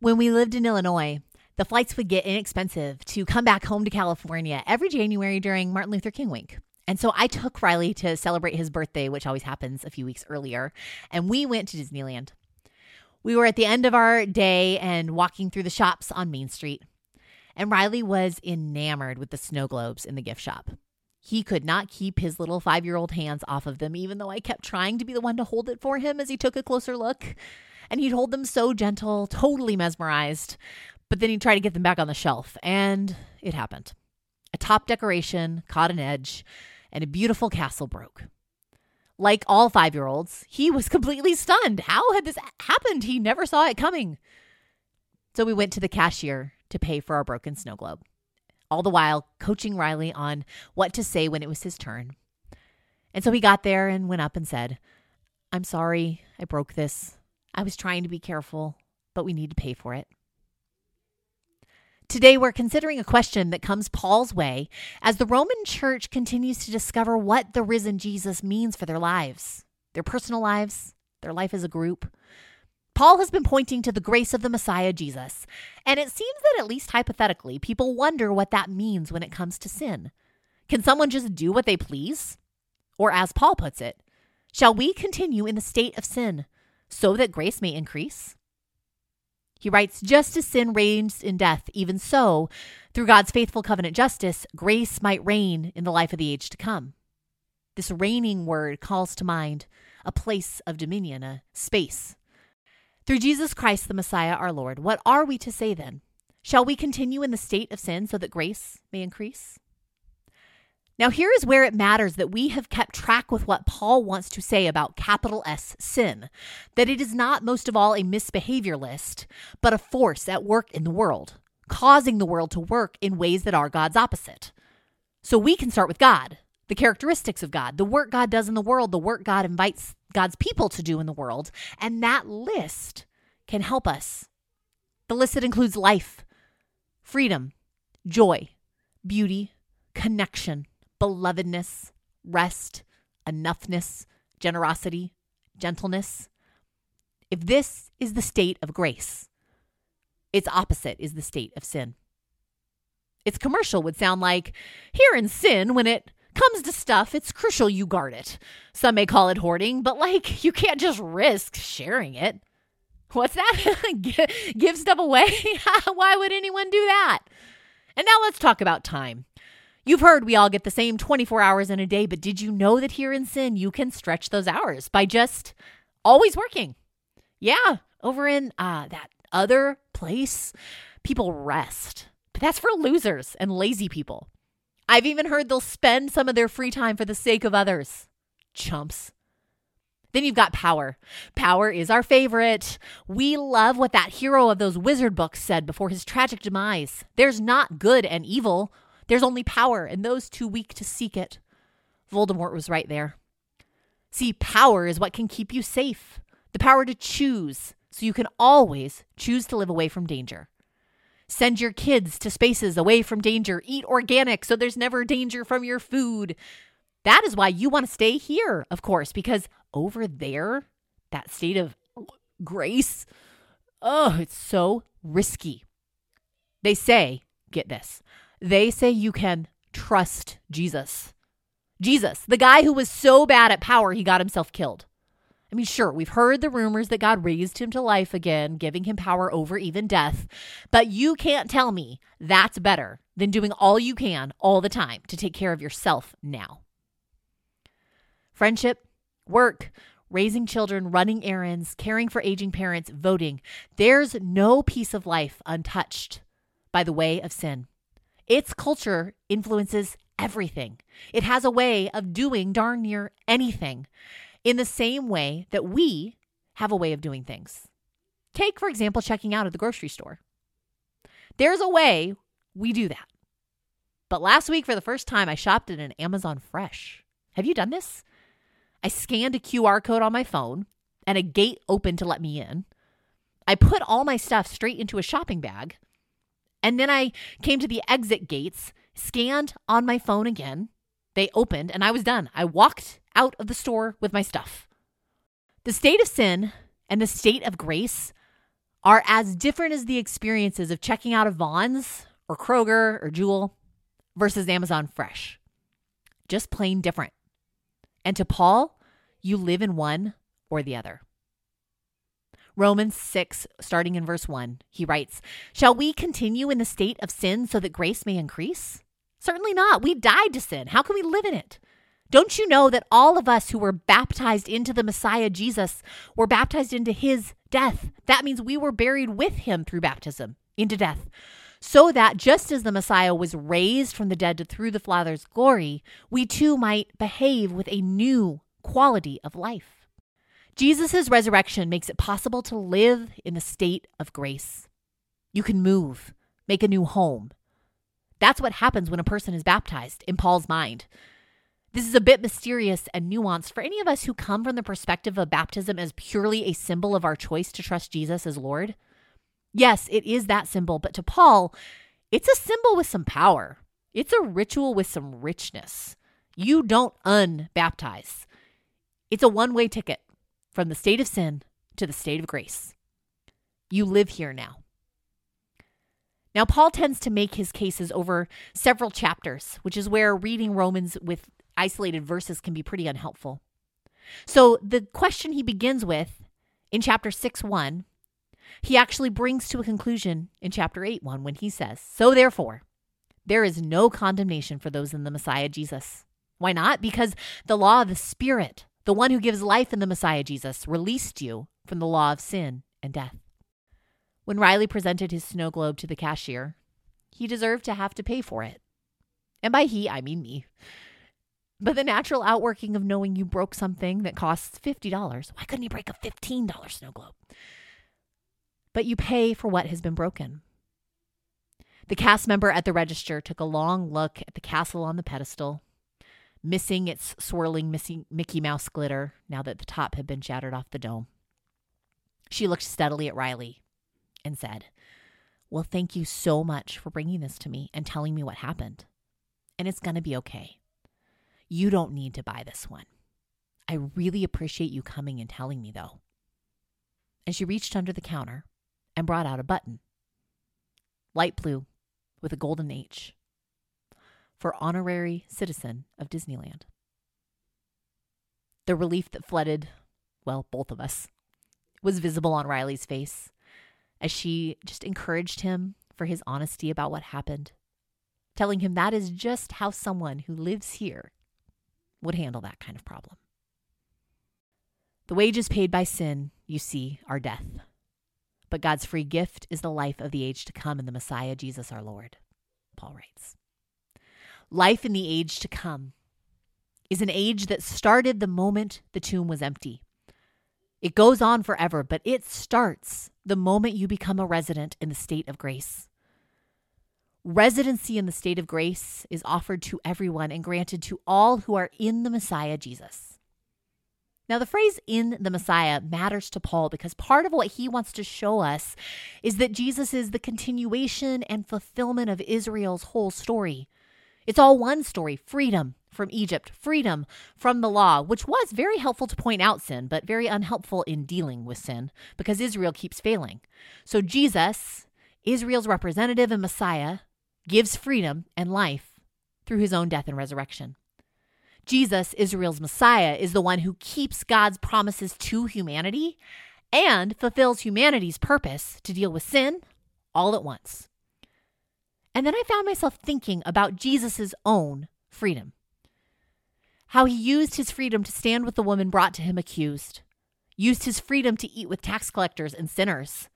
When we lived in Illinois, the flights would get inexpensive to come back home to California every January during Martin Luther King week. And so I took Riley to celebrate his birthday, which always happens a few weeks earlier, and we went to Disneyland. We were at the end of our day and walking through the shops on Main Street. And Riley was enamored with the snow globes in the gift shop. He could not keep his little five year old hands off of them, even though I kept trying to be the one to hold it for him as he took a closer look. And he'd hold them so gentle, totally mesmerized. But then he'd try to get them back on the shelf, and it happened. A top decoration caught an edge, and a beautiful castle broke. Like all five year olds, he was completely stunned. How had this happened? He never saw it coming. So we went to the cashier to pay for our broken snow globe, all the while coaching Riley on what to say when it was his turn. And so he got there and went up and said, I'm sorry I broke this. I was trying to be careful, but we need to pay for it. Today, we're considering a question that comes Paul's way as the Roman church continues to discover what the risen Jesus means for their lives, their personal lives, their life as a group. Paul has been pointing to the grace of the Messiah Jesus, and it seems that, at least hypothetically, people wonder what that means when it comes to sin. Can someone just do what they please? Or, as Paul puts it, shall we continue in the state of sin so that grace may increase? He writes, Just as sin reigns in death, even so, through God's faithful covenant justice, grace might reign in the life of the age to come. This reigning word calls to mind a place of dominion, a space. Through Jesus Christ, the Messiah, our Lord, what are we to say then? Shall we continue in the state of sin so that grace may increase? Now, here is where it matters that we have kept track with what Paul wants to say about capital S sin, that it is not most of all a misbehavior list, but a force at work in the world, causing the world to work in ways that are God's opposite. So we can start with God, the characteristics of God, the work God does in the world, the work God invites God's people to do in the world, and that list can help us. The list that includes life, freedom, joy, beauty, connection, belovedness, rest, enoughness, generosity, gentleness. If this is the state of grace, its opposite is the state of sin. Its commercial would sound like here in sin, when it comes to stuff, it's crucial you guard it. Some may call it hoarding, but like you can't just risk sharing it. What's that? Give stuff away? Why would anyone do that? And now let's talk about time. You've heard we all get the same 24 hours in a day, but did you know that here in sin, you can stretch those hours by just always working? Yeah, over in uh, that other place, people rest. But that's for losers and lazy people. I've even heard they'll spend some of their free time for the sake of others. Chumps. Then you've got power. Power is our favorite. We love what that hero of those wizard books said before his tragic demise. There's not good and evil, there's only power, and those too weak to seek it. Voldemort was right there. See, power is what can keep you safe the power to choose, so you can always choose to live away from danger. Send your kids to spaces away from danger. Eat organic so there's never danger from your food. That is why you want to stay here, of course, because over there, that state of grace, oh, it's so risky. They say, get this, they say you can trust Jesus. Jesus, the guy who was so bad at power, he got himself killed. I mean, sure, we've heard the rumors that God raised him to life again, giving him power over even death, but you can't tell me that's better than doing all you can all the time to take care of yourself now. Friendship, work, raising children, running errands, caring for aging parents, voting. There's no piece of life untouched by the way of sin. Its culture influences everything. It has a way of doing darn near anything in the same way that we have a way of doing things. Take, for example, checking out at the grocery store. There's a way we do that. But last week, for the first time, I shopped at an Amazon Fresh. Have you done this? I scanned a QR code on my phone and a gate opened to let me in. I put all my stuff straight into a shopping bag and then I came to the exit gates, scanned on my phone again. They opened and I was done. I walked out of the store with my stuff. The state of sin and the state of grace are as different as the experiences of checking out of Vons or Kroger or Jewel versus Amazon Fresh. Just plain different. And to Paul, you live in one or the other. Romans 6, starting in verse 1, he writes, Shall we continue in the state of sin so that grace may increase? Certainly not. We died to sin. How can we live in it? Don't you know that all of us who were baptized into the Messiah Jesus were baptized into his death? That means we were buried with him through baptism into death. So that just as the Messiah was raised from the dead through the Father's glory, we too might behave with a new quality of life. Jesus' resurrection makes it possible to live in the state of grace. You can move, make a new home. That's what happens when a person is baptized in Paul's mind. This is a bit mysterious and nuanced for any of us who come from the perspective of baptism as purely a symbol of our choice to trust Jesus as Lord. Yes, it is that symbol, but to Paul, it's a symbol with some power. It's a ritual with some richness. You don't unbaptize. It's a one way ticket from the state of sin to the state of grace. You live here now. Now, Paul tends to make his cases over several chapters, which is where reading Romans with isolated verses can be pretty unhelpful. So, the question he begins with in chapter 6 1, he actually brings to a conclusion in chapter 8 1 when he says, So therefore, there is no condemnation for those in the Messiah Jesus. Why not? Because the law of the Spirit, the one who gives life in the Messiah Jesus, released you from the law of sin and death. When Riley presented his snow globe to the cashier, he deserved to have to pay for it. And by he, I mean me. But the natural outworking of knowing you broke something that costs $50, why couldn't you break a $15 snow globe? But you pay for what has been broken. The cast member at the register took a long look at the castle on the pedestal, missing its swirling Mickey Mouse glitter now that the top had been shattered off the dome. She looked steadily at Riley and said, Well, thank you so much for bringing this to me and telling me what happened. And it's going to be okay. You don't need to buy this one. I really appreciate you coming and telling me, though. And she reached under the counter and brought out a button light blue with a golden H for honorary citizen of Disneyland. The relief that flooded, well, both of us, was visible on Riley's face as she just encouraged him for his honesty about what happened, telling him that is just how someone who lives here would handle that kind of problem. The wages paid by sin, you see, are death. But God's free gift is the life of the age to come in the Messiah, Jesus our Lord, Paul writes. Life in the age to come is an age that started the moment the tomb was empty. It goes on forever, but it starts the moment you become a resident in the state of grace. Residency in the state of grace is offered to everyone and granted to all who are in the Messiah Jesus. Now, the phrase in the Messiah matters to Paul because part of what he wants to show us is that Jesus is the continuation and fulfillment of Israel's whole story. It's all one story freedom from Egypt, freedom from the law, which was very helpful to point out sin, but very unhelpful in dealing with sin because Israel keeps failing. So, Jesus, Israel's representative and Messiah, gives freedom and life through his own death and resurrection. Jesus, Israel's Messiah, is the one who keeps God's promises to humanity and fulfills humanity's purpose to deal with sin all at once. And then I found myself thinking about Jesus' own freedom. How he used his freedom to stand with the woman brought to him accused, used his freedom to eat with tax collectors and sinners,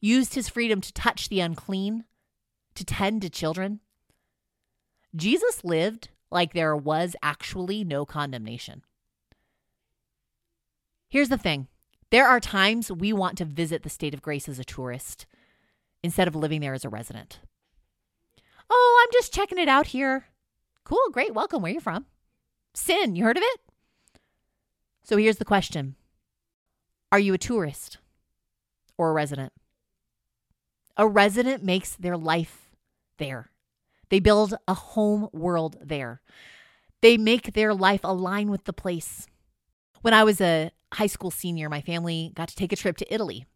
used his freedom to touch the unclean, to tend to children. Jesus lived like there was actually no condemnation. Here's the thing there are times we want to visit the state of grace as a tourist instead of living there as a resident. Oh, I'm just checking it out here. Cool, great, welcome. Where you from? Sin, you heard of it? So here's the question Are you a tourist or a resident? A resident makes their life there. They build a home world there. They make their life align with the place. When I was a high school senior, my family got to take a trip to Italy.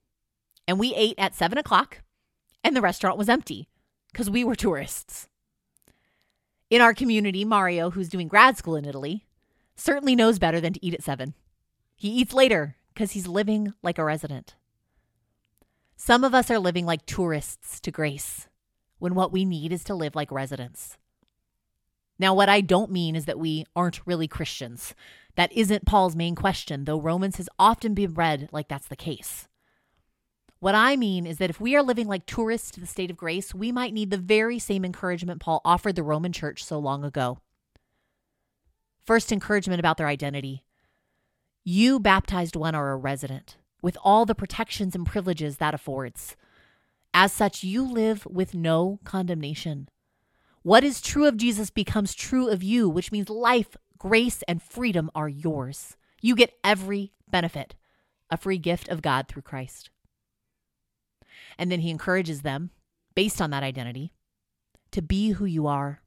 And we ate at seven o'clock, and the restaurant was empty because we were tourists. In our community, Mario, who's doing grad school in Italy, certainly knows better than to eat at seven. He eats later because he's living like a resident. Some of us are living like tourists to grace when what we need is to live like residents. Now, what I don't mean is that we aren't really Christians. That isn't Paul's main question, though Romans has often been read like that's the case. What I mean is that if we are living like tourists to the state of grace, we might need the very same encouragement Paul offered the Roman church so long ago. First, encouragement about their identity. You, baptized one, are a resident, with all the protections and privileges that affords. As such, you live with no condemnation. What is true of Jesus becomes true of you, which means life, grace, and freedom are yours. You get every benefit, a free gift of God through Christ. And then he encourages them, based on that identity, to be who you are.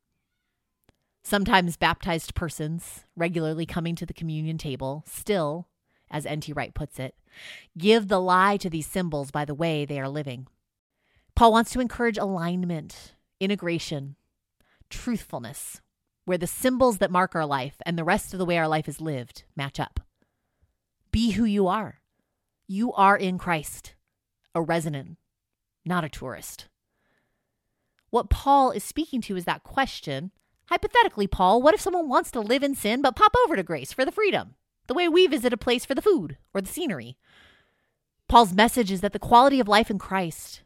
Sometimes baptized persons, regularly coming to the communion table, still, as N.T. Wright puts it, give the lie to these symbols by the way they are living. Paul wants to encourage alignment, integration, truthfulness, where the symbols that mark our life and the rest of the way our life is lived match up. Be who you are. You are in Christ, a resident, not a tourist. What Paul is speaking to is that question hypothetically, Paul, what if someone wants to live in sin but pop over to grace for the freedom, the way we visit a place for the food or the scenery? Paul's message is that the quality of life in Christ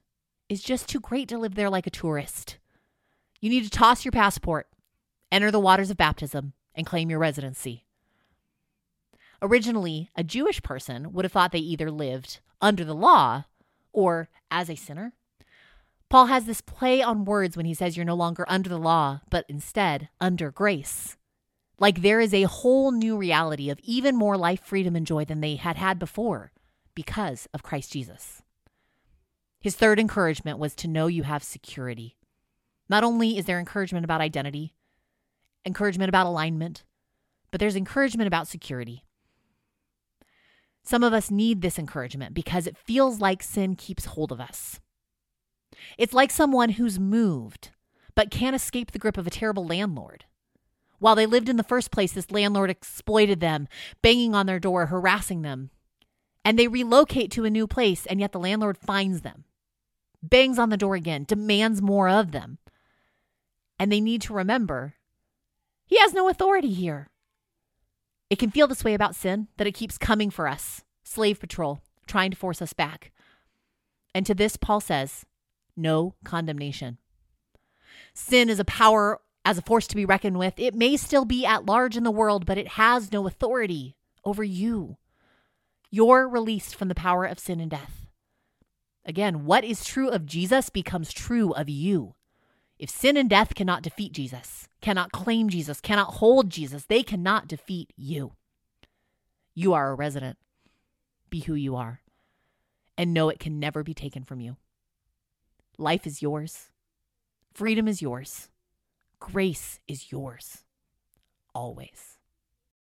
is just too great to live there like a tourist. You need to toss your passport, enter the waters of baptism, and claim your residency. Originally, a Jewish person would have thought they either lived under the law or as a sinner. Paul has this play on words when he says you're no longer under the law, but instead under grace. Like there is a whole new reality of even more life, freedom, and joy than they had had before because of Christ Jesus. His third encouragement was to know you have security. Not only is there encouragement about identity, encouragement about alignment, but there's encouragement about security. Some of us need this encouragement because it feels like sin keeps hold of us. It's like someone who's moved but can't escape the grip of a terrible landlord. While they lived in the first place, this landlord exploited them, banging on their door, harassing them. And they relocate to a new place, and yet the landlord finds them, bangs on the door again, demands more of them. And they need to remember he has no authority here. It can feel this way about sin, that it keeps coming for us, slave patrol, trying to force us back. And to this, Paul says, no condemnation. Sin is a power as a force to be reckoned with. It may still be at large in the world, but it has no authority over you. You're released from the power of sin and death. Again, what is true of Jesus becomes true of you. If sin and death cannot defeat Jesus, cannot claim Jesus, cannot hold Jesus, they cannot defeat you. You are a resident. Be who you are. And know it can never be taken from you. Life is yours. Freedom is yours. Grace is yours. Always.